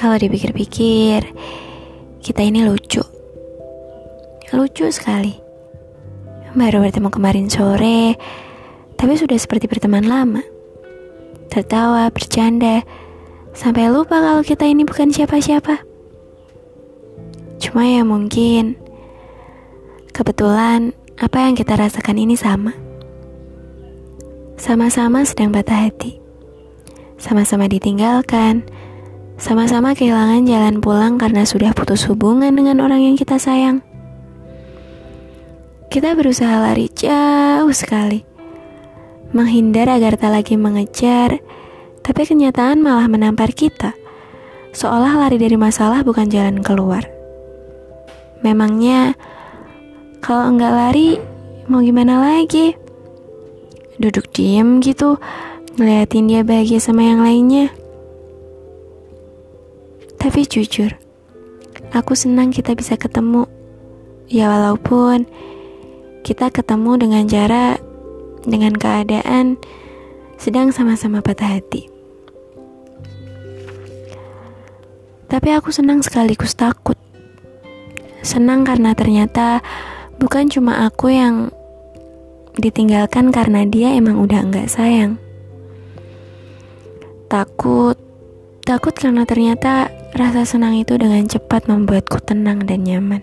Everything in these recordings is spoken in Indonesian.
Kalau dipikir-pikir, kita ini lucu. Lucu sekali. Baru bertemu kemarin sore, tapi sudah seperti berteman lama. Tertawa, bercanda, sampai lupa kalau kita ini bukan siapa-siapa. Cuma ya mungkin kebetulan apa yang kita rasakan ini sama. Sama-sama sedang patah hati. Sama-sama ditinggalkan sama-sama kehilangan jalan pulang karena sudah putus hubungan dengan orang yang kita sayang. Kita berusaha lari jauh sekali, menghindar agar tak lagi mengejar, tapi kenyataan malah menampar kita, seolah lari dari masalah bukan jalan keluar. Memangnya, kalau enggak lari, mau gimana lagi? Duduk diem gitu, ngeliatin dia bahagia sama yang lainnya. Tapi jujur, aku senang kita bisa ketemu. Ya walaupun kita ketemu dengan cara, dengan keadaan sedang sama-sama patah hati. Tapi aku senang sekaligus takut. Senang karena ternyata bukan cuma aku yang ditinggalkan karena dia emang udah enggak sayang. Takut, takut karena ternyata Rasa senang itu dengan cepat membuatku tenang dan nyaman.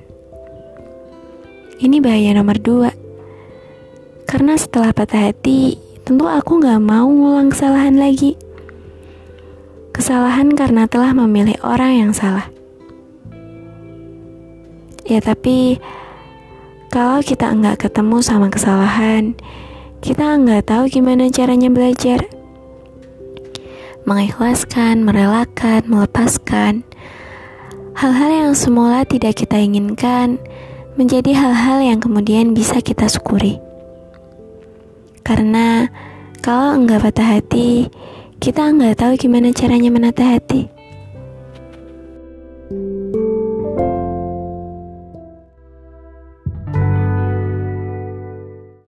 Ini bahaya nomor dua. Karena setelah patah hati, tentu aku gak mau ngulang kesalahan lagi. Kesalahan karena telah memilih orang yang salah. Ya tapi, kalau kita enggak ketemu sama kesalahan, kita enggak tahu gimana caranya belajar mengikhlaskan, merelakan, melepaskan hal-hal yang semula tidak kita inginkan menjadi hal-hal yang kemudian bisa kita syukuri. Karena kalau enggak patah hati, kita enggak tahu gimana caranya menata hati.